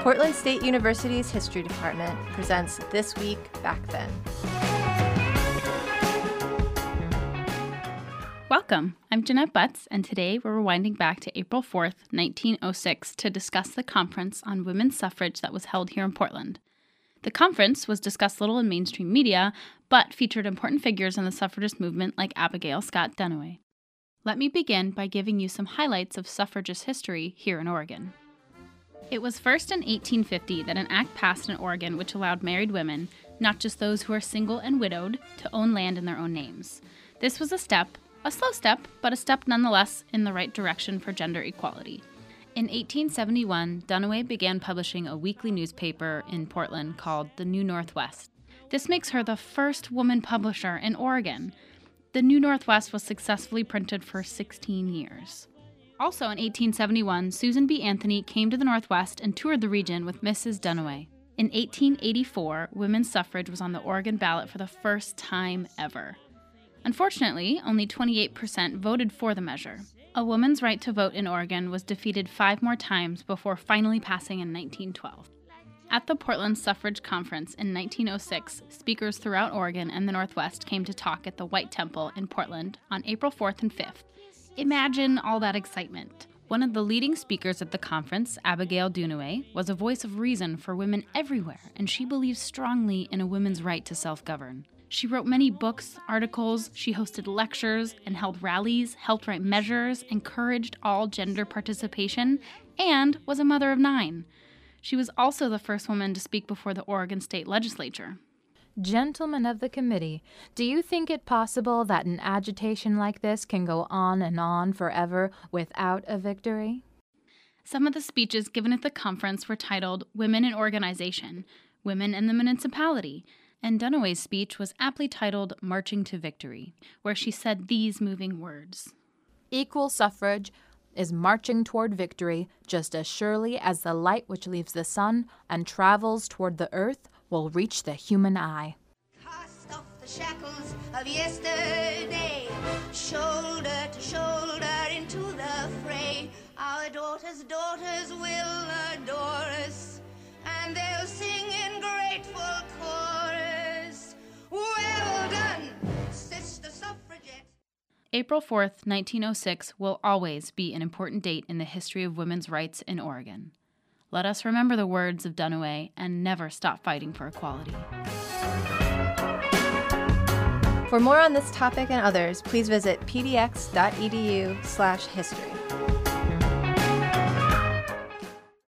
Portland State University's History Department presents This Week Back Then. Welcome. I'm Jeanette Butts, and today we're rewinding back to April 4th, 1906, to discuss the conference on women's suffrage that was held here in Portland. The conference was discussed little in mainstream media, but featured important figures in the suffragist movement like Abigail Scott Duniway. Let me begin by giving you some highlights of suffragist history here in Oregon. It was first in 1850 that an act passed in Oregon which allowed married women, not just those who are single and widowed, to own land in their own names. This was a step, a slow step, but a step nonetheless in the right direction for gender equality. In 1871, Duniway began publishing a weekly newspaper in Portland called The New Northwest. This makes her the first woman publisher in Oregon. The New Northwest was successfully printed for 16 years. Also in 1871, Susan B. Anthony came to the Northwest and toured the region with Mrs. Duniway. In 1884, women's suffrage was on the Oregon ballot for the first time ever. Unfortunately, only 28% voted for the measure. A woman's right to vote in Oregon was defeated five more times before finally passing in 1912. At the Portland Suffrage Conference in 1906, speakers throughout Oregon and the Northwest came to talk at the White Temple in Portland on April 4th and 5th. Imagine all that excitement. One of the leading speakers at the conference, Abigail Duniway, was a voice of reason for women everywhere, and she believes strongly in a woman's right to self govern. She wrote many books, articles, she hosted lectures and held rallies, helped write measures, encouraged all gender participation, and was a mother of nine. She was also the first woman to speak before the Oregon State Legislature. Gentlemen of the committee, do you think it possible that an agitation like this can go on and on forever without a victory? Some of the speeches given at the conference were titled Women in Organization, Women in the Municipality, and Duniway's speech was aptly titled Marching to Victory, where she said these moving words Equal suffrage is marching toward victory just as surely as the light which leaves the sun and travels toward the earth will reach the human eye. Cast off the shackles of yesterday, shoulder to shoulder into the fray. Our daughters' daughters will adore us, and they'll sing in grateful chorus. Well done, sister suffragette. April 4th, 1906 will always be an important date in the history of women's rights in Oregon. Let us remember the words of Duniway and never stop fighting for equality. For more on this topic and others, please visit pdx.edu/history.